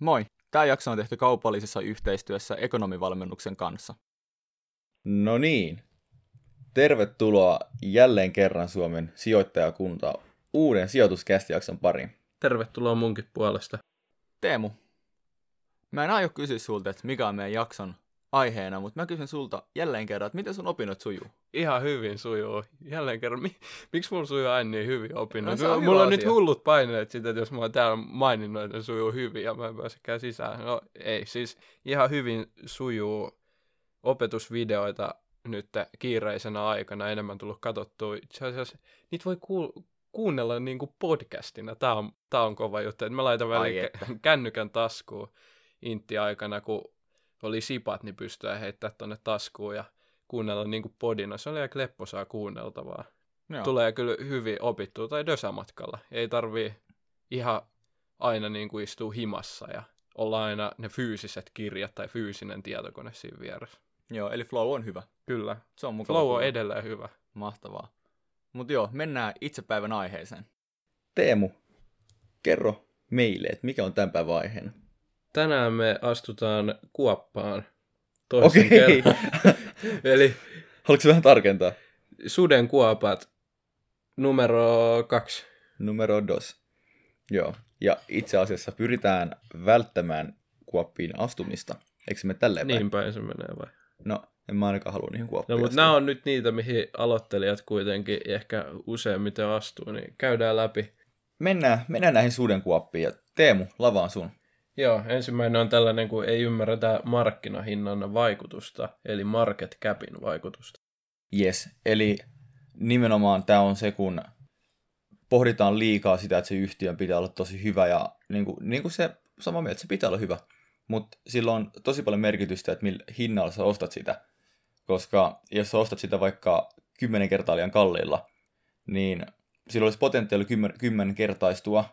Moi! Tämä jakso on tehty kaupallisessa yhteistyössä ekonomivalmennuksen kanssa. No niin. Tervetuloa jälleen kerran Suomen sijoittajakunta uuden sijoituskästijakson pariin. Tervetuloa munkin puolesta. Teemu, mä en aio kysyä sulta, että mikä on meidän jakson aiheena, mutta mä kysyn sulta jälleen kerran, että miten sun opinnot sujuu? Ihan hyvin sujuu. Jälleen kerran, mi- miksi mulla sujuu aina niin hyvin opinnot? No, on mulla on asia. nyt hullut paineet siitä, että jos mä oon täällä maininnut, että sujuu hyvin ja mä en pääsekään sisään. No ei, siis ihan hyvin sujuu opetusvideoita nyt kiireisenä aikana enemmän tullut katsottua. Itse asiassa niitä voi kuul- kuunnella niin kuin podcastina. Tää on, tää on kova juttu. Et mä laitan Ai välillä kännykän taskuun intti-aikana, kun oli sipat, niin pystyy heittämään tonne taskuun ja kuunnella niin kuin podina. Se oli aika lepposaa kuunneltavaa. Joo. Tulee kyllä hyvin opittua tai dösämatkalla. Ei tarvii ihan aina niin kuin istua himassa ja olla aina ne fyysiset kirjat tai fyysinen tietokone siinä vieressä. Joo, eli flow on hyvä. Kyllä. Se on mukava. Flow on edelleen hyvä. Mahtavaa. Mutta joo, mennään itse päivän aiheeseen. Teemu, kerro meille, että mikä on tämän päivän aiheena. Tänään me astutaan kuoppaan toisen Okei. kerran. Eli Haluatko vähän tarkentaa? suden kuopat numero kaksi. Numero dos. Joo. Ja itse asiassa pyritään välttämään kuoppiin astumista. Eikö se mene tälleen päin? Niin päin se menee vai? No, en mä ainakaan halua niihin kuoppiin No mutta nämä on nyt niitä, mihin aloittelijat kuitenkin ehkä useimmiten astuu, niin käydään läpi. Mennään, mennään näihin sudenkuoppiin. Ja Teemu, lava on sun. Joo, ensimmäinen on tällainen, kun ei ymmärretä markkinahinnan vaikutusta, eli market capin vaikutusta. Yes, eli nimenomaan tämä on se, kun pohditaan liikaa sitä, että se yhtiön pitää olla tosi hyvä ja niin kuin, niin kuin se sama mieltä, se pitää olla hyvä. Mutta sillä on tosi paljon merkitystä, että millä hinnalla sä ostat sitä. Koska jos sä ostat sitä vaikka kymmenen kertaa liian kalliilla, niin sillä olisi potentiaali kymmen, kymmenkertaistua,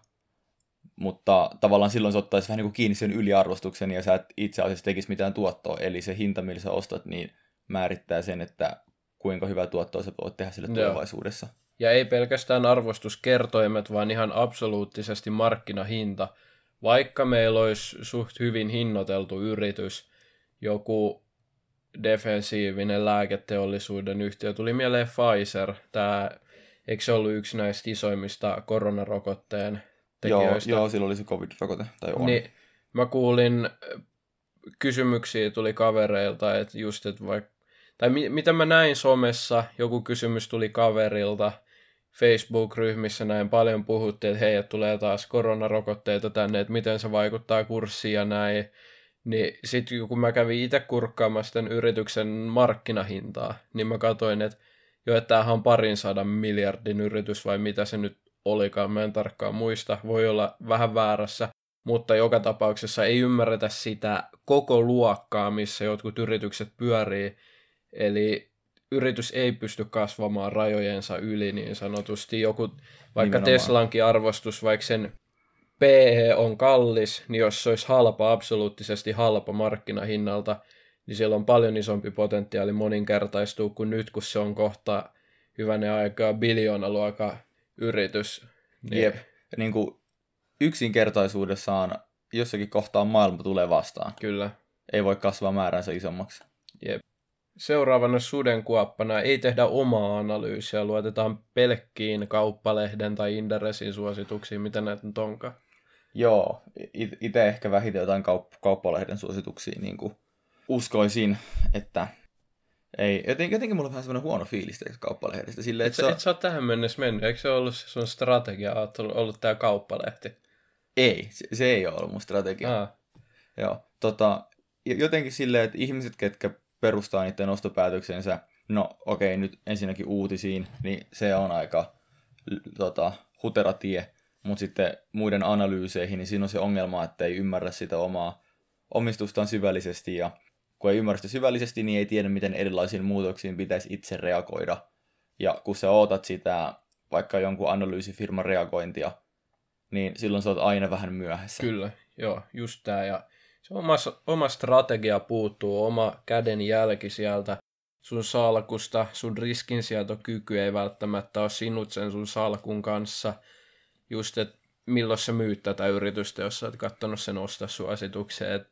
mutta tavallaan silloin se ottaisi vähän niin kuin kiinni sen yliarvostuksen ja sä et itse asiassa tekisi mitään tuottoa. Eli se hinta, millä sä ostat, niin määrittää sen, että kuinka hyvää tuottoa sä voit tehdä sille Joo. tulevaisuudessa. Ja ei pelkästään arvostuskertoimet, vaan ihan absoluuttisesti markkinahinta. Vaikka meillä olisi suht hyvin hinnoiteltu yritys, joku defensiivinen lääketeollisuuden yhtiö, tuli mieleen Pfizer, tämä, eikö se ollut yksi näistä isoimmista koronarokotteen tekijöistä? joo, silloin oli se covid-rokote, tai on. Niin, mä kuulin äh, kysymyksiä tuli kavereilta, että just, että vaikka, tai mi- mitä mä näin somessa, joku kysymys tuli kaverilta, Facebook-ryhmissä näin paljon puhuttiin, että hei, että tulee taas koronarokotteita tänne, että miten se vaikuttaa kurssiin ja näin. Niin sitten kun mä kävin itse kurkkaamassa tämän yrityksen markkinahintaa, niin mä katsoin, että jo, että tämähän on parin sadan miljardin yritys vai mitä se nyt olikaan, mä en tarkkaan muista, voi olla vähän väärässä, mutta joka tapauksessa ei ymmärretä sitä koko luokkaa, missä jotkut yritykset pyörii, eli yritys ei pysty kasvamaan rajojensa yli niin sanotusti. Joku, vaikka Nimenomaan. Teslankin arvostus, vaikka sen PE on kallis, niin jos se olisi halpa, absoluuttisesti halpa markkinahinnalta, niin siellä on paljon isompi potentiaali moninkertaistua kuin nyt, kun se on kohta hyvänen aikaa biljoonaluokan yritys. Niin, Jep. Niin kuin yksinkertaisuudessaan jossakin kohtaa maailma tulee vastaan. Kyllä. Ei voi kasvaa määränsä isommaksi. Jep. Seuraavana sudenkuoppana ei tehdä omaa analyysiä, luotetaan pelkkiin kauppalehden tai Inderesin suosituksiin, mitä näitä nyt onkaan. Joo, itse ehkä vähiten jotain kaup- kauppalehden suosituksia niin kuin uskoisin, että ei, jotenkin, jotenkin mulla on vähän semmoinen huono fiilis tästä kauppalehdestä. Sille, Et että sä, on, et sä oot tähän mennessä mennyt, eikö se ollut se sun strategia, oot ollut, ollut tää kauppalehti? ei, se, se ei ole ollut mun strategia. Ah, Joo, tota, jotenkin silleen, että ihmiset, ketkä perustaa niiden ostopäätöksensä, no okei, okay, nyt ensinnäkin uutisiin, niin se on aika tota, hutera tie, mutta sitten muiden analyyseihin, niin siinä on se ongelma, että ei ymmärrä sitä omaa omistustaan syvällisesti, ja kun ei ymmärrä sitä syvällisesti, niin ei tiedä, miten erilaisiin muutoksiin pitäisi itse reagoida. Ja kun sä ootat sitä vaikka jonkun analyysifirman reagointia, niin silloin sä oot aina vähän myöhässä. kyllä, joo, just tää. Ja se oma, oma strategia puuttuu, oma käden jälki sieltä sun salkusta, sun riskinsietokyky ei välttämättä ole sinut sen sun salkun kanssa. Just, että milloin sä myyt tätä yritystä, jos sä oot kattonut sen ostasuosituksen. Et,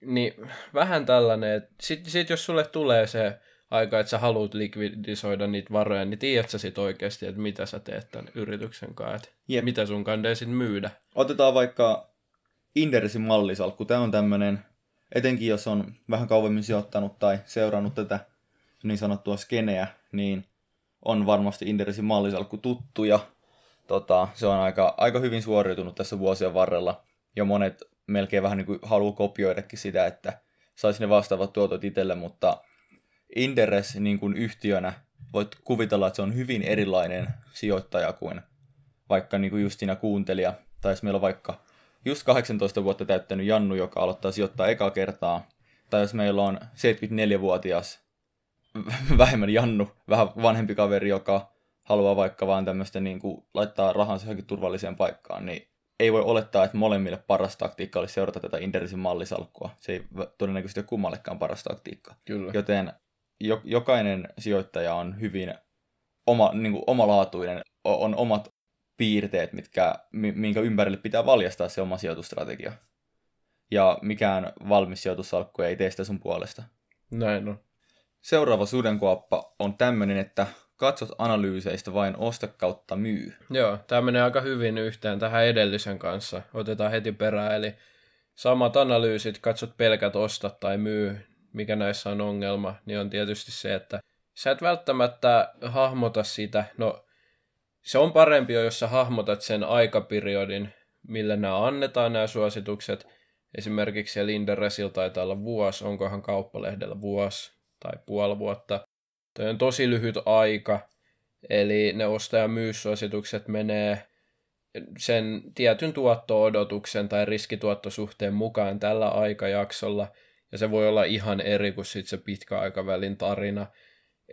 niin vähän tällainen, että sit, sit jos sulle tulee se aika, että sä haluat likvidisoida niitä varoja, niin tiedät sä sit oikeasti, että mitä sä teet tämän yrityksen kanssa, että Jep. mitä sun kandee sit myydä. Otetaan vaikka Indersin mallisalkku. Tämä on tämmöinen, etenkin jos on vähän kauemmin sijoittanut tai seurannut tätä niin sanottua skeneä, niin on varmasti Indersin mallisalkku tuttu ja tota, se on aika, aika hyvin suoriutunut tässä vuosien varrella. Ja monet melkein vähän niin kuin haluaa kopioidakin sitä, että saisi ne vastaavat tuotot itselle, mutta Inderes niin kuin yhtiönä voit kuvitella, että se on hyvin erilainen sijoittaja kuin vaikka niin kuin just siinä kuuntelija, tai jos meillä on vaikka just 18 vuotta täyttänyt Jannu, joka aloittaa sijoittaa eka kertaa, tai jos meillä on 74-vuotias vähemmän Jannu, vähän vanhempi kaveri, joka haluaa vaikka vaan tämmöistä niin kuin, laittaa rahansa johonkin turvalliseen paikkaan, niin ei voi olettaa, että molemmille paras taktiikka olisi seurata tätä Indersin mallisalkkua. Se ei todennäköisesti ole kummallekaan paras taktiikka. Kyllä. Joten jo, jokainen sijoittaja on hyvin oma, niin kuin omalaatuinen, on omat piirteet, mitkä, mi- minkä ympärille pitää valjastaa se oma sijoitustrategia. Ja mikään valmis sijoitussalkku ei tee sitä sun puolesta. Näin on. Seuraava sudenkuoppa on tämmöinen, että katsot analyyseistä vain osta kautta myy. Joo, tämä menee aika hyvin yhteen tähän edellisen kanssa. Otetaan heti perään, eli samat analyysit, katsot pelkät osta tai myy, mikä näissä on ongelma, niin on tietysti se, että sä et välttämättä hahmota sitä, no se on parempi jo, jos sä hahmotat sen aikaperiodin, millä nämä annetaan nämä suositukset. Esimerkiksi siellä Inderesillä taitaa olla vuosi, onkohan kauppalehdellä vuosi tai puoli vuotta. Toi on tosi lyhyt aika, eli ne osta- ja myyssuositukset menee sen tietyn tuotto-odotuksen tai riskituottosuhteen mukaan tällä aikajaksolla, ja se voi olla ihan eri kuin sit se pitkäaikavälin tarina.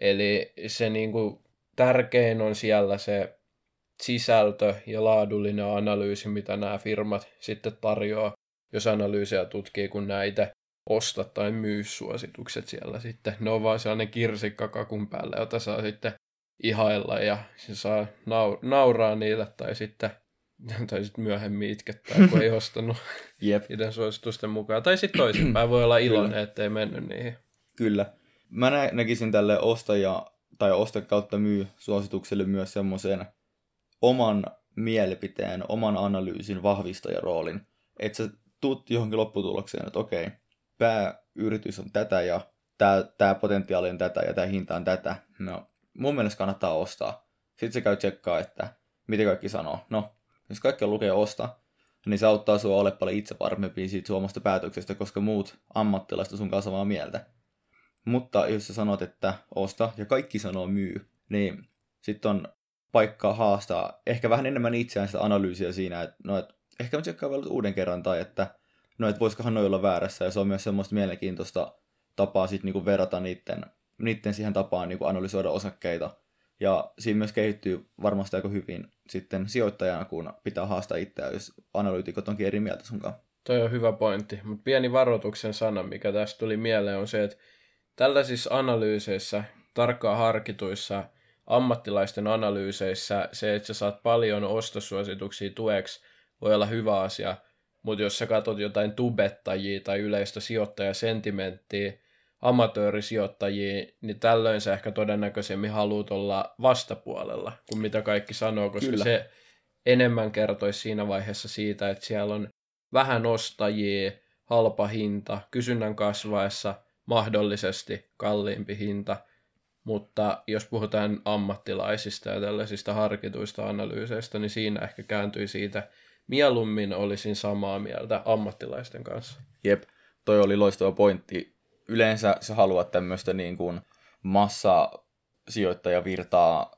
Eli se niinku, tärkein on siellä se sisältö ja laadullinen analyysi, mitä nämä firmat sitten tarjoaa, jos analyysejä tutkii, kun näitä osta tai myy suositukset siellä sitten. Ne on vaan sellainen kirsikka kakun päälle, jota saa sitten ihailla ja se saa nau- nauraa niille tai sitten, tai sitten myöhemmin itkettää, kun ei ostanut Jep. niiden suositusten mukaan. Tai sitten toisinpäin voi olla iloinen, ettei mennyt niihin. Kyllä. Mä nä- näkisin tälle ostaja tai osta kautta myy suositukselle myös semmoisen oman mielipiteen, oman analyysin vahvistajaroolin. Että sä tuut johonkin lopputulokseen, että okei, pääyritys on tätä ja tämä, tämä potentiaali on tätä ja tämä hinta on tätä. No, mun mielestä kannattaa ostaa. Sitten se käy tsekkaa, että mitä kaikki sanoo. No, jos kaikki lukee osta, niin se auttaa sua ole paljon itse varmempi siitä suomasta päätöksestä, koska muut ammattilaiset on sun kanssa samaa mieltä. Mutta jos sä sanot, että osta ja kaikki sanoo myy, niin sitten on paikka haastaa ehkä vähän enemmän itseään sitä analyysiä siinä, että no, et ehkä mä tsekkaan vielä uuden kerran tai että no, et voisikohan noi olla väärässä ja se on myös semmoista mielenkiintoista tapaa sitten niinku verrata niiden, niiden siihen tapaan niinku analysoida osakkeita. Ja siinä myös kehittyy varmasti aika hyvin sitten sijoittajana, kun pitää haastaa itseään, jos analyytikot onkin eri mieltä sunkaan. Toi on hyvä pointti, mutta pieni varoituksen sana, mikä tästä tuli mieleen, on se, että tällaisissa analyyseissä, tarkkaan harkituissa ammattilaisten analyyseissä, se, että sä saat paljon ostosuosituksia tueksi, voi olla hyvä asia, mutta jos sä katsot jotain tubettajia tai yleistä sijoittajasentimenttiä, amatöörisijoittajia, niin tällöin sä ehkä todennäköisemmin haluat olla vastapuolella kuin mitä kaikki sanoo, koska Kyllä. Se enemmän kertoisi siinä vaiheessa siitä, että siellä on vähän ostajia, halpa hinta, kysynnän kasvaessa mahdollisesti kalliimpi hinta, mutta jos puhutaan ammattilaisista ja tällaisista harkituista analyyseistä, niin siinä ehkä kääntyi siitä, mieluummin olisin samaa mieltä ammattilaisten kanssa. Jep, toi oli loistava pointti. Yleensä sä haluat tämmöistä niin kuin massasijoittajavirtaa,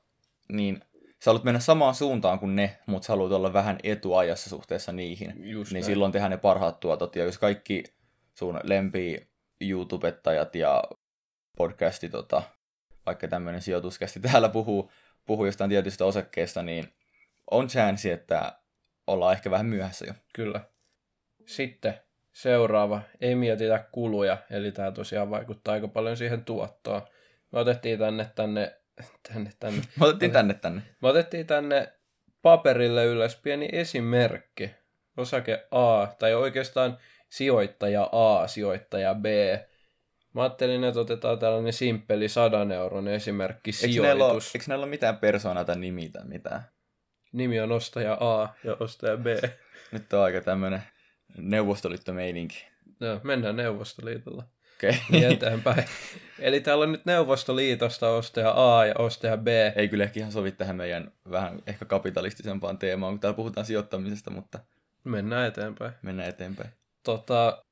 niin sä haluat mennä samaan suuntaan kuin ne, mutta sä haluat olla vähän etuajassa suhteessa niihin. Just niin näin. silloin tehdään ne parhaat tuotot. Ja jos kaikki sun lempi YouTubettajat ja podcasti, tota, vaikka tämmöinen sijoituskästi täällä puhuu, puhuu jostain tietystä osakkeesta, niin on chanssi, että ollaan ehkä vähän myöhässä jo. Kyllä. Sitten seuraava, ei mietitä kuluja, eli tämä tosiaan vaikuttaa aika paljon siihen tuottoon. Me otettiin tänne, tänne, tänne, tänne. Me otettiin tänne tänne. Me otettiin tänne paperille ylös pieni esimerkki. Osake A, tai oikeastaan sijoittaja A, sijoittaja B. Mä ajattelin, että otetaan tällainen simppeli 100 euron esimerkki Eikö näillä, ole, sijoitus. eikö näillä ole mitään persoonaa tai nimiä tai mitään? Nimi on ostaja A ja ostaja B. Nyt on aika tämmönen neuvostoliittomeininki. No, mennään Neuvostoliitolla. Okei. Okay. Niin eteenpäin. Eli täällä on nyt Neuvostoliitosta ostaja A ja ostaja B. Ei kyllä ehkä ihan sovi tähän meidän vähän ehkä kapitalistisempaan teemaan, kun täällä puhutaan sijoittamisesta, mutta Mennään eteenpäin. mennään eteenpäin. Tota,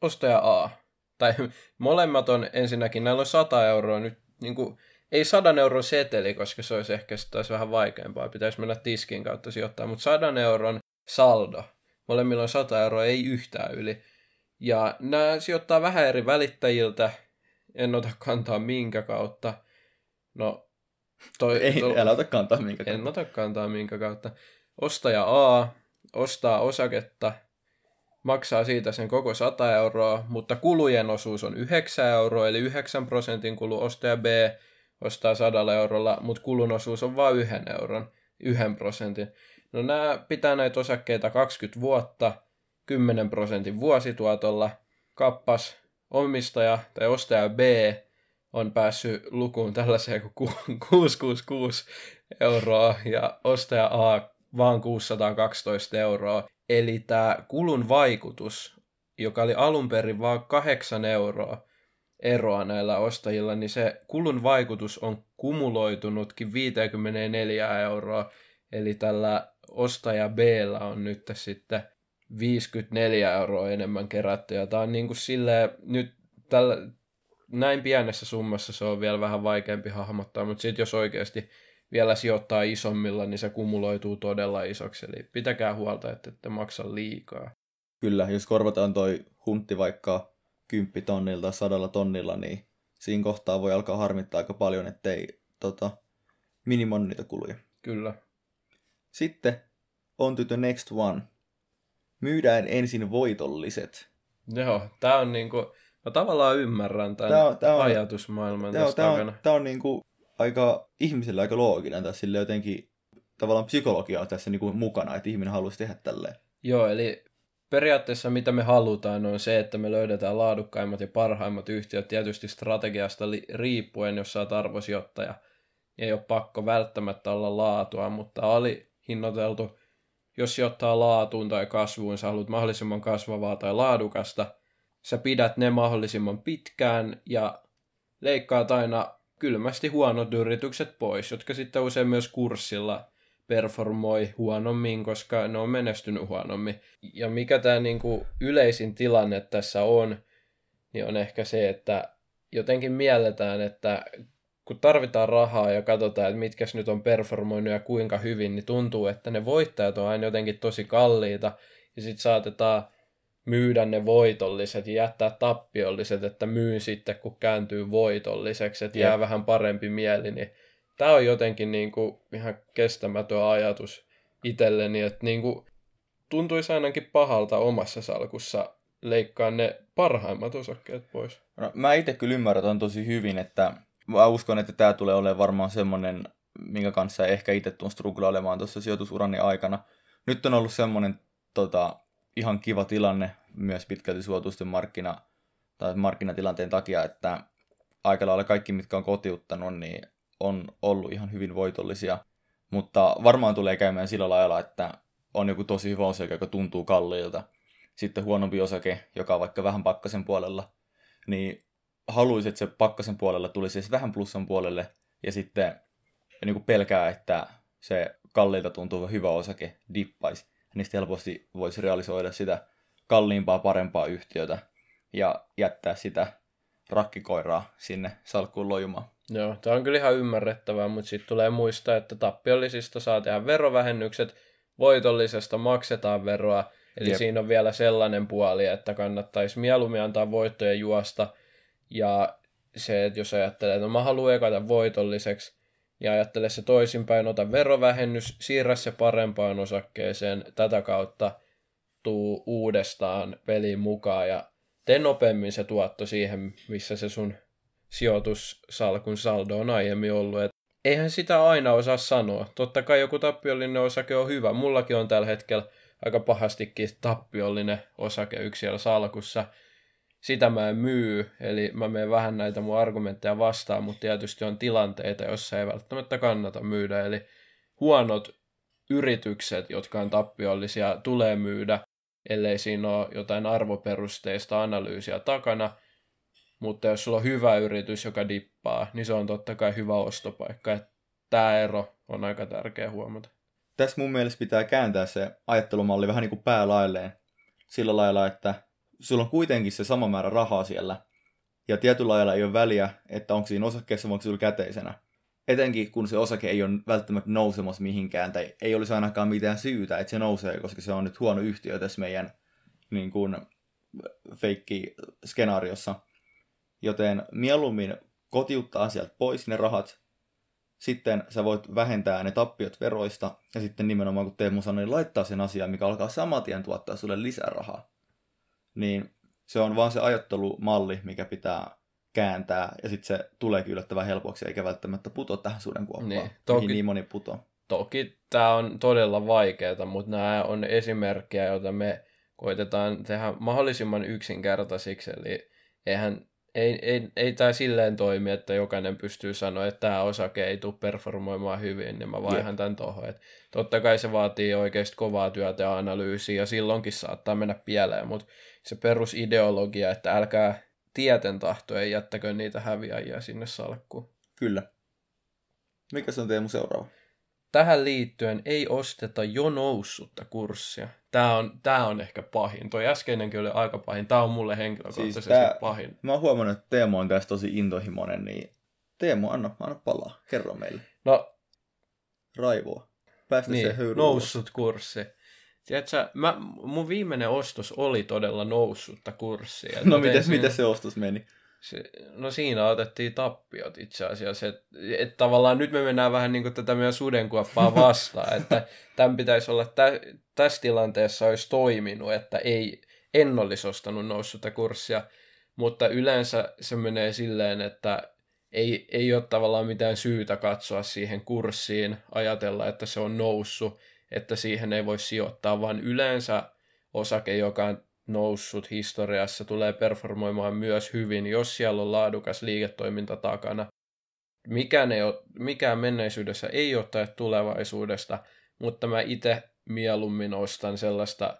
ostaja A. Tai molemmat on ensinnäkin, näillä on 100 euroa nyt, niin kuin, ei 100 euron seteli, koska se olisi ehkä sit taas vähän vaikeampaa, pitäisi mennä tiskin kautta sijoittaa, mutta 100 euron saldo. Molemmilla on 100 euroa, ei yhtään yli. Ja nämä sijoittaa vähän eri välittäjiltä, en ota kantaa minkä kautta. No, toi, Ei, to- älä ota kantaa minkä en ota kantaa minkä kautta. Ostaja A ostaa osaketta, maksaa siitä sen koko 100 euroa, mutta kulujen osuus on 9 euroa, eli 9 prosentin kulu. Ostaja B ostaa 100 eurolla, mutta kulun osuus on vain 1 euron, 1 prosentin. No nämä pitää näitä osakkeita 20 vuotta, 10 prosentin vuosituotolla. Kappas omistaja tai ostaja B on päässyt lukuun tällaiseen kuin ku- 666 euroa ja ostaja A vaan 612 euroa. Eli tämä kulun vaikutus, joka oli alun perin vain 8 euroa eroa näillä ostajilla, niin se kulun vaikutus on kumuloitunutkin 54 euroa. Eli tällä ostaja B on nyt sitten 54 euroa enemmän kerätty. Ja tämä on niin kuin silleen, nyt tällä, näin pienessä summassa se on vielä vähän vaikeampi hahmottaa, mutta sitten jos oikeasti vielä sijoittaa isommilla, niin se kumuloituu todella isoksi. Eli pitäkää huolta, että ette maksa liikaa. Kyllä, jos korvataan toi huntti vaikka 10 tonnilla tai sadalla tonnilla, niin siinä kohtaa voi alkaa harmittaa aika paljon, ettei tota, minimoida niitä kuluja. Kyllä. Sitten on to the next one. Myydään ensin voitolliset. Joo, tämä on niinku, mä tavallaan ymmärrän tämän Tää on- tää on- ajatusmaailman Tämä on, tää on, tää on niinku aika ihmiselle aika looginen tai sille jotenkin tavallaan psykologia on tässä niinku mukana, että ihminen haluaisi tehdä tälleen. Joo, eli periaatteessa mitä me halutaan on se, että me löydetään laadukkaimmat ja parhaimmat yhtiöt tietysti strategiasta li- riippuen, jos oot arvosijoittaja. Ei ole pakko välttämättä olla laatua, mutta alihinnoiteltu, jos sijoittaa laatuun tai kasvuun, sä haluat mahdollisimman kasvavaa tai laadukasta, sä pidät ne mahdollisimman pitkään ja leikkaat aina kylmästi huonot yritykset pois, jotka sitten usein myös kurssilla performoi huonommin, koska ne on menestynyt huonommin. Ja mikä tämä niinku yleisin tilanne tässä on, niin on ehkä se, että jotenkin mielletään, että kun tarvitaan rahaa ja katsotaan, että mitkä nyt on performoinut ja kuinka hyvin, niin tuntuu, että ne voittajat on aina jotenkin tosi kalliita, ja sitten saatetaan myydä ne voitolliset ja jättää tappiolliset, että myy sitten, kun kääntyy voitolliseksi, että jää Jep. vähän parempi mieli, niin tämä on jotenkin niin kuin ihan kestämätön ajatus itselleni, että niin kuin tuntuisi ainakin pahalta omassa salkussa leikkaa ne parhaimmat osakkeet pois. No, mä itse kyllä ymmärrän ton tosi hyvin, että mä uskon, että tämä tulee olemaan varmaan semmonen, minkä kanssa ehkä itse tuun struglailemaan tuossa sijoitusurani aikana. Nyt on ollut semmonen tota, ihan kiva tilanne myös pitkälti suotuisten markkina, tai markkinatilanteen takia, että aika lailla kaikki, mitkä on kotiuttanut, niin on ollut ihan hyvin voitollisia. Mutta varmaan tulee käymään sillä lailla, että on joku tosi hyvä osake, joka tuntuu kalliilta. Sitten huonompi osake, joka on vaikka vähän pakkasen puolella, niin haluaisin, että se pakkasen puolella tulisi edes vähän plussan puolelle, ja sitten niin kuin pelkää, että se kalliilta tuntuva hyvä osake dippaisi. Niistä helposti voisi realisoida sitä kalliimpaa, parempaa yhtiötä ja jättää sitä rakkikoiraa sinne salkkuun lojumaan. Joo, tämä on kyllä ihan ymmärrettävää, mutta sitten tulee muistaa, että tappiollisista saa tehdä verovähennykset, voitollisesta maksetaan veroa, eli Jep. siinä on vielä sellainen puoli, että kannattaisi mieluummin antaa voittoja juosta, ja se, että jos ajattelee, että no mä haluan ekata voitolliseksi, ja ajattele se toisinpäin, ota verovähennys, siirrä se parempaan osakkeeseen, tätä kautta tuu uudestaan peliin mukaan, ja tee nopeammin se tuotto siihen, missä se sun sijoitussalkun saldo on aiemmin ollut. Et eihän sitä aina osaa sanoa. Totta kai joku tappiollinen osake on hyvä. Mullakin on tällä hetkellä aika pahastikin tappiollinen osake yksi siellä salkussa. Sitä mä en myy, eli mä menen vähän näitä mun argumentteja vastaan, mutta tietysti on tilanteita, joissa ei välttämättä kannata myydä. Eli huonot yritykset, jotka on tappiollisia, tulee myydä, ellei siinä ole jotain arvoperusteista analyysiä takana. Mutta jos sulla on hyvä yritys, joka dippaa, niin se on totta kai hyvä ostopaikka. Tämä ero on aika tärkeä huomata. Tässä mun mielestä pitää kääntää se ajattelumalli vähän niin kuin päälailleen. Sillä lailla, että sulla on kuitenkin se sama määrä rahaa siellä. Ja tietyllä lailla ei ole väliä, että onko siinä osakkeessa vai onko sulla käteisenä etenkin kun se osake ei ole välttämättä nousemassa mihinkään, tai ei olisi ainakaan mitään syytä, että se nousee, koska se on nyt huono yhtiö tässä meidän niin kuin, feikki-skenaariossa. Joten mieluummin kotiuttaa sieltä pois ne rahat, sitten sä voit vähentää ne tappiot veroista, ja sitten nimenomaan kun Teemu sanoi, niin laittaa sen asian, mikä alkaa saman tien tuottaa sulle lisää rahaa. Niin se on vaan se ajattelumalli, mikä pitää kääntää, ja sitten se tulee yllättävän helpoksi, eikä välttämättä puto tähän sudenkuoppaan, niin, toki, niin moni puto. Toki tämä on todella vaikeaa, mutta nämä on esimerkkejä, joita me koitetaan tehdä mahdollisimman yksinkertaisiksi, eli eihän, ei, ei, ei tämä silleen toimi, että jokainen pystyy sanoa, että tämä osake ei tule performoimaan hyvin, niin mä vaihan tämän tuohon. Totta kai se vaatii oikeasti kovaa työtä ja analyysiä, ja silloinkin saattaa mennä pieleen, mutta se perusideologia, että älkää tieten tahto ei jättäkö niitä häviäjiä sinne salkkuun. Kyllä. Mikä se on Teemu seuraava? Tähän liittyen ei osteta jo noussutta kurssia. Tämä on, tämä on ehkä pahin. Tuo äskeinenkin oli aika pahin. Tämä on mulle henkilökohtaisesti siis tämä, pahin. Mä oon huomannut, että Teemu on tässä tosi intohimoinen, niin Teemu, anna, anna palaa. Kerro meille. No, Raivoa. Päästä niin, se noussut kurssi. Tiedätkö, mä, mun viimeinen ostos oli todella noussutta kurssia. No miten, siinä, miten se ostos meni? Se, no siinä otettiin tappiot itse asiassa. Että et tavallaan nyt me mennään vähän niin kuin tätä meidän sudenkuoppaa vastaan. että tämän pitäisi olla, tä, tässä tilanteessa olisi toiminut, että ei, en olisi ostanut noussutta kurssia. Mutta yleensä se menee silleen, että ei, ei ole tavallaan mitään syytä katsoa siihen kurssiin, ajatella, että se on noussut että siihen ei voi sijoittaa, vaan yleensä osake, joka on noussut historiassa, tulee performoimaan myös hyvin, jos siellä on laadukas liiketoiminta takana. Mikään, ei ole, mikään menneisyydessä ei ole tulevaisuudesta, mutta mä itse mieluummin ostan sellaista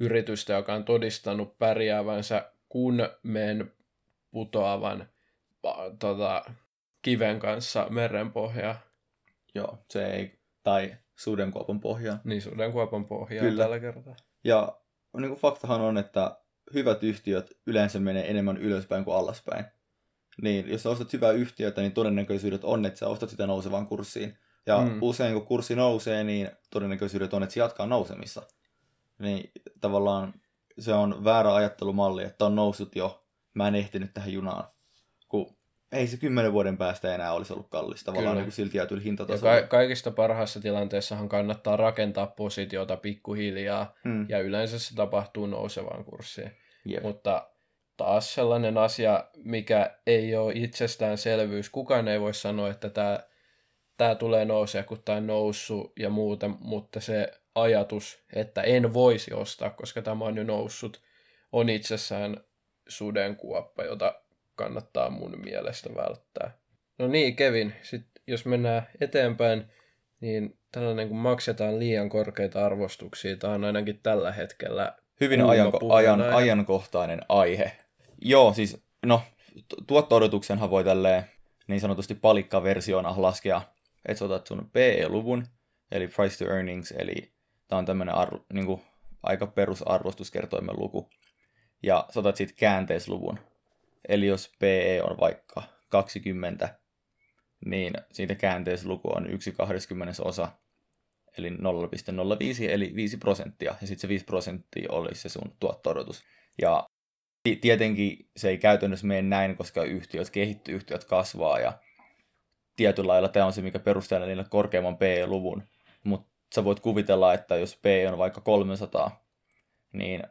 yritystä, joka on todistanut pärjäävänsä, kun men putoavan tota, kiven kanssa merenpohjaa. Joo, se ei, tai sudenkuopan pohjaan. Niin, sudenkuopan pohjaan Kyllä. tällä kertaa. Ja niin kuin faktahan on, että hyvät yhtiöt yleensä menee enemmän ylöspäin kuin alaspäin. Niin jos sä ostat hyvää yhtiötä, niin todennäköisyydet on, että sä ostat sitä nousevaan kurssiin. Ja mm. usein kun kurssi nousee, niin todennäköisyydet on, että se jatkaa nousemissa. Niin tavallaan se on väärä ajattelumalli, että on noussut jo, mä en ehtinyt tähän junaan. Kun ei se kymmenen vuoden päästä enää olisi ollut kallista, tavallaan niin silti jäätyllä hintatasolla. Ja ka- kaikista parhaassa tilanteessahan kannattaa rakentaa positiota pikkuhiljaa, hmm. ja yleensä se tapahtuu nousevaan kurssiin. Yep. Mutta taas sellainen asia, mikä ei ole itsestäänselvyys. Kukaan ei voi sanoa, että tämä, tämä tulee nousee, kun tämä on noussut ja muuta, mutta se ajatus, että en voisi ostaa, koska tämä on jo noussut, on itsessään sudenkuoppa, jota kannattaa mun mielestä välttää. No niin, Kevin, sitten jos mennään eteenpäin, niin tällainen kun maksetaan liian korkeita arvostuksia, tämä on ainakin tällä hetkellä Hyvin ajanko- ajan, ajankohtainen aihe. Joo, siis no, tuotto-odotuksenhan voi tälleen niin sanotusti palikkaversiona laskea, että sä otat sun PE-luvun, eli price to earnings, eli tämä on tämmöinen arvo, niin kuin, aika perusarvostuskertoimen luku. Ja sä otat sitten käänteisluvun, Eli jos PE on vaikka 20, niin siitä käänteisluku on 1 20 osa, eli 0,05, eli 5 prosenttia, ja sitten se 5 prosenttia olisi se sun tuotto-odotus. Ja tietenkin se ei käytännössä mene näin, koska yhtiöt kehittyy, yhtiöt kasvaa, ja tietyllä lailla tämä on se, mikä perustelee niille korkeamman PE-luvun. Mutta sä voit kuvitella, että jos PE on vaikka 300, niin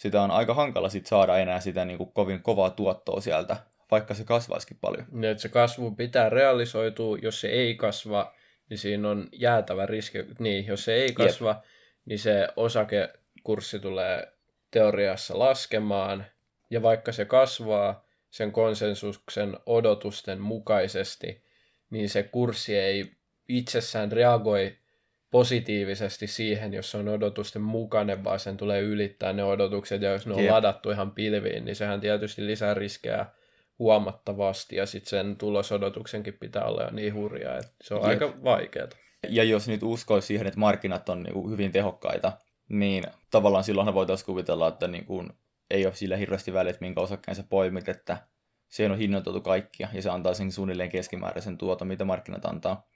sitä on aika hankala sit saada enää sitä niin kuin kovin kovaa tuottoa sieltä vaikka se kasvaisikin paljon. Niin, että se kasvu pitää realisoitua, jos se ei kasva, niin siinä on jäätävä riski. Niin, jos se ei kasva, Jep. niin se osakekurssi tulee teoriassa laskemaan, ja vaikka se kasvaa sen konsensuksen odotusten mukaisesti, niin se kurssi ei itsessään reagoi positiivisesti siihen, jos se on odotusten mukainen, vaan sen tulee ylittää ne odotukset, ja jos ne on Jep. ladattu ihan pilviin, niin sehän tietysti lisää riskejä huomattavasti, ja sitten sen tulosodotuksenkin pitää olla jo niin hurjaa, että se on Jep. aika vaikeaa. Ja jos nyt uskoisi siihen, että markkinat on niin kuin hyvin tehokkaita, niin tavallaan silloinhan voitaisiin kuvitella, että niin kuin ei ole sillä hirveästi väliä, että minkä osakkeen sä poimit, että se on hinnoiteltu kaikkia, ja se antaa sen suunnilleen keskimääräisen tuoton, mitä markkinat antaa.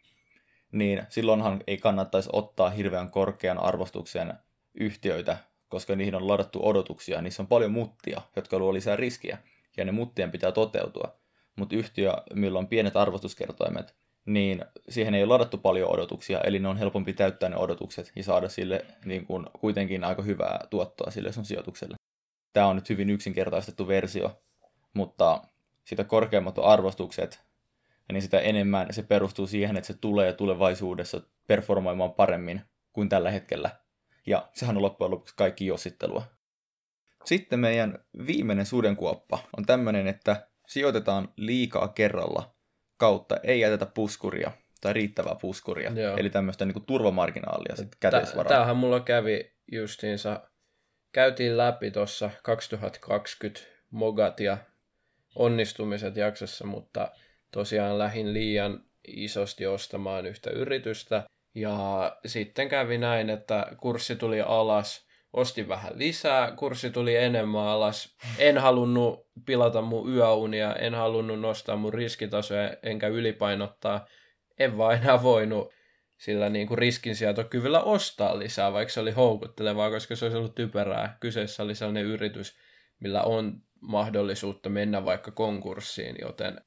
Niin silloinhan ei kannattaisi ottaa hirveän korkean arvostuksen yhtiöitä, koska niihin on ladattu odotuksia, niissä on paljon muttia, jotka luo lisää riskiä ja ne muttien pitää toteutua. Mutta yhtiö, millä on pienet arvostuskertoimet, niin siihen ei ole ladattu paljon odotuksia, eli ne on helpompi täyttää ne odotukset ja saada sille niin kuin, kuitenkin aika hyvää tuottoa sille sun sijoitukselle. Tämä on nyt hyvin yksinkertaistettu versio, mutta sitä korkeammat arvostukset, niin sitä enemmän se perustuu siihen, että se tulee tulevaisuudessa performoimaan paremmin kuin tällä hetkellä. Ja sehän on loppujen lopuksi kaikki jossittelua. Sitten meidän viimeinen sudenkuoppa on tämmöinen, että sijoitetaan liikaa kerralla kautta, ei jätetä puskuria tai riittävää puskuria. Joo. Eli tämmöistä niin turvamarginaalia, sitten käteisvaraa. Tämähän mulla kävi justiinsa, käytiin läpi tuossa 2020 Mogat ja onnistumiset jaksossa, mutta tosiaan lähin liian isosti ostamaan yhtä yritystä. Ja sitten kävi näin, että kurssi tuli alas, ostin vähän lisää, kurssi tuli enemmän alas. En halunnut pilata mun yöunia, en halunnut nostaa mun riskitasoja enkä ylipainottaa. En vaan enää voinut sillä niin kuin riskinsietokyvyllä ostaa lisää, vaikka se oli houkuttelevaa, koska se olisi ollut typerää. Kyseessä oli sellainen yritys, millä on mahdollisuutta mennä vaikka konkurssiin, joten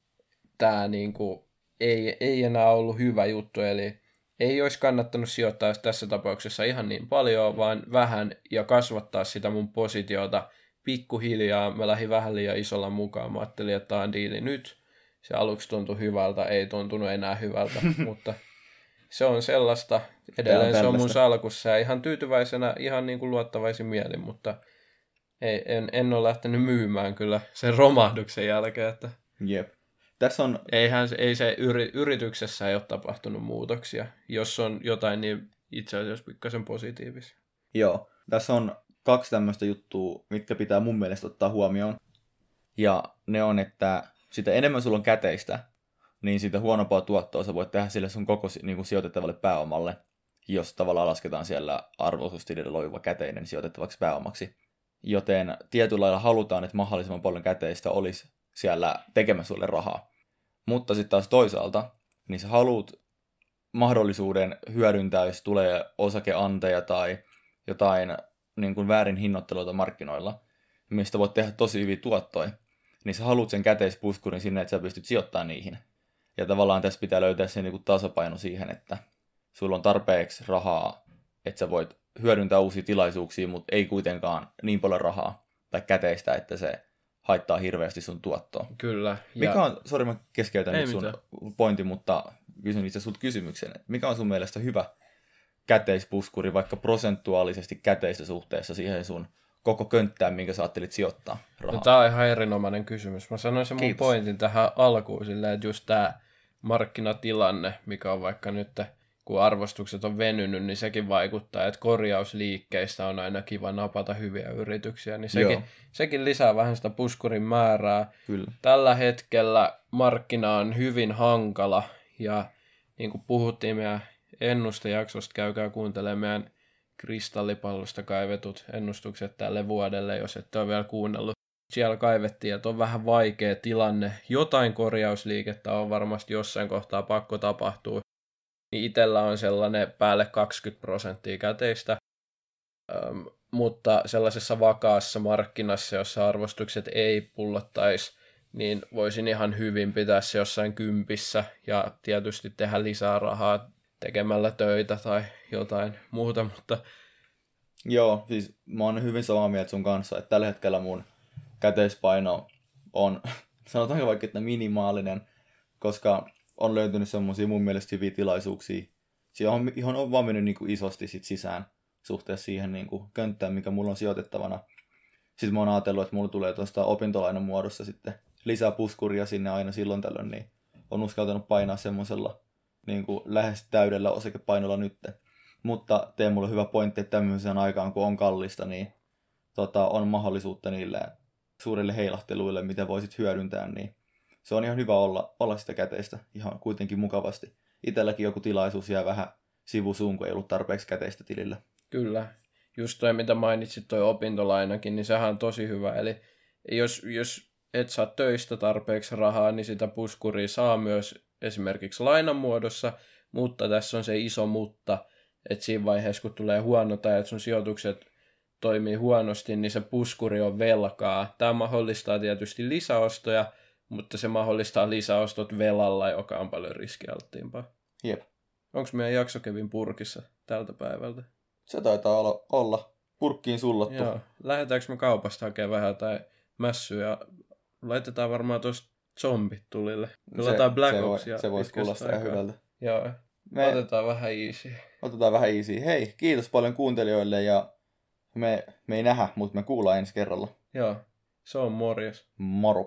tämä niin kuin ei, ei enää ollut hyvä juttu, eli ei olisi kannattanut sijoittaa tässä tapauksessa ihan niin paljon, vaan vähän ja kasvattaa sitä mun positiota pikkuhiljaa. Mä lähdin vähän liian isolla mukaan. Mä ajattelin, että tämä on diili nyt. Se aluksi tuntui hyvältä, ei tuntunut enää hyvältä, mutta se on sellaista. Edelleen se on mun salkussa ja ihan tyytyväisenä, ihan niin kuin luottavaisin mielin, mutta ei, en, en ole lähtenyt myymään kyllä sen romahduksen jälkeen. Että... Jep. Tässä on... Eihän, ei se yri, yrityksessä ei ole tapahtunut muutoksia. Jos on jotain, niin itse asiassa pikkasen positiivisia. Joo. Tässä on kaksi tämmöistä juttua, mitkä pitää mun mielestä ottaa huomioon. Ja ne on, että sitä enemmän sulla on käteistä, niin sitä huonompaa tuottoa sä voit tehdä sille sun koko niin kuin sijoitettavalle pääomalle, jos tavallaan lasketaan siellä arvoisuustilille loiva käteinen sijoitettavaksi pääomaksi. Joten tietyllä lailla halutaan, että mahdollisimman paljon käteistä olisi siellä tekemässä sulle rahaa. Mutta sitten taas toisaalta, niin sä haluat mahdollisuuden hyödyntää, jos tulee osakeanteja tai jotain niin kuin väärin hinnoitteluita markkinoilla, mistä voit tehdä tosi hyviä tuottoja, niin sä haluat sen käteispuskurin sinne, että sä pystyt sijoittamaan niihin. Ja tavallaan tässä pitää löytää se niin tasapaino siihen, että sulla on tarpeeksi rahaa, että sä voit hyödyntää uusia tilaisuuksia, mutta ei kuitenkaan niin paljon rahaa tai käteistä, että se haittaa hirveästi sun tuottoa. Kyllä. Ja... Mikä on, sori mä keskeytän nyt sun mitään. pointin, mutta kysyn itse sulta kysymyksen. Mikä on sun mielestä hyvä käteispuskuri, vaikka prosentuaalisesti käteistä suhteessa siihen sun koko könttään, minkä sä ajattelit sijoittaa rahaa? No, tämä on ihan erinomainen kysymys. Mä sanoin sen mun pointin tähän alkuun silleen, että just tämä markkinatilanne, mikä on vaikka nyt kun arvostukset on venynyt, niin sekin vaikuttaa, että korjausliikkeistä on aina kiva napata hyviä yrityksiä, niin sekin, sekin lisää vähän sitä puskurin määrää. Kyllä. Tällä hetkellä markkina on hyvin hankala, ja niin kuin puhuttiin meidän ennustejaksosta, käykää kuuntelemaan meidän kristallipallosta kaivetut ennustukset tälle vuodelle, jos et ole vielä kuunnellut. Siellä kaivettiin, että on vähän vaikea tilanne. Jotain korjausliikettä on varmasti jossain kohtaa pakko tapahtua niin itsellä on sellainen päälle 20 prosenttia käteistä, ähm, mutta sellaisessa vakaassa markkinassa, jossa arvostukset ei pullottaisi, niin voisin ihan hyvin pitää se jossain kympissä ja tietysti tehdä lisää rahaa tekemällä töitä tai jotain muuta, mutta... Joo, siis mä oon hyvin samaa mieltä sun kanssa, että tällä hetkellä mun käteispaino on sanotaanko vaikka, että minimaalinen, koska on löytynyt semmoisia mun mielestä hyviä tilaisuuksia, johon, johon on vaan mennyt niin kuin isosti sit sisään suhteessa siihen niin kuin könttään, mikä mulla on sijoitettavana. Sitten mä oon ajatellut, että mulla tulee tuosta opintolainan muodossa sitten lisää puskuria sinne aina silloin tällöin, niin on uskaltanut painaa semmoisella niin kuin lähes täydellä osakepainolla nyt. Mutta tee mulle hyvä pointti, että tämmöisen aikaan, kun on kallista, niin tota, on mahdollisuutta niille suurille heilahteluille, mitä voisit hyödyntää, niin se on ihan hyvä olla, olla sitä käteistä ihan kuitenkin mukavasti. Itelläkin joku tilaisuus jää vähän sivusuun, kun ei ollut tarpeeksi käteistä tilillä. Kyllä. Just toi, mitä mainitsit, toi opintolainakin, niin sehän on tosi hyvä. Eli jos, jos et saa töistä tarpeeksi rahaa, niin sitä puskuria saa myös esimerkiksi lainan muodossa, mutta tässä on se iso mutta, että siinä vaiheessa, kun tulee huono tai että sun sijoitukset toimii huonosti, niin se puskuri on velkaa. Tämä mahdollistaa tietysti lisäostoja, mutta se mahdollistaa lisäostot velalla, joka on paljon riskialttiimpaa. Jep. Onko meidän jakso Kevin purkissa tältä päivältä? Se taitaa olla, olla purkkiin sullottu. Joo. Lähdetäänkö me kaupasta hakemaan vähän tai mässyä? Laitetaan varmaan tuosta zombit tulille. Pelataan Black se, Opsia. voi, se voisi kuulostaa ihan hyvältä. Joo. Me Otetaan vähän easy. otetaan vähän easy. Hei, kiitos paljon kuuntelijoille ja me, me ei nähdä, mutta me kuullaan ensi kerralla. Joo. Se on morjes. Moro!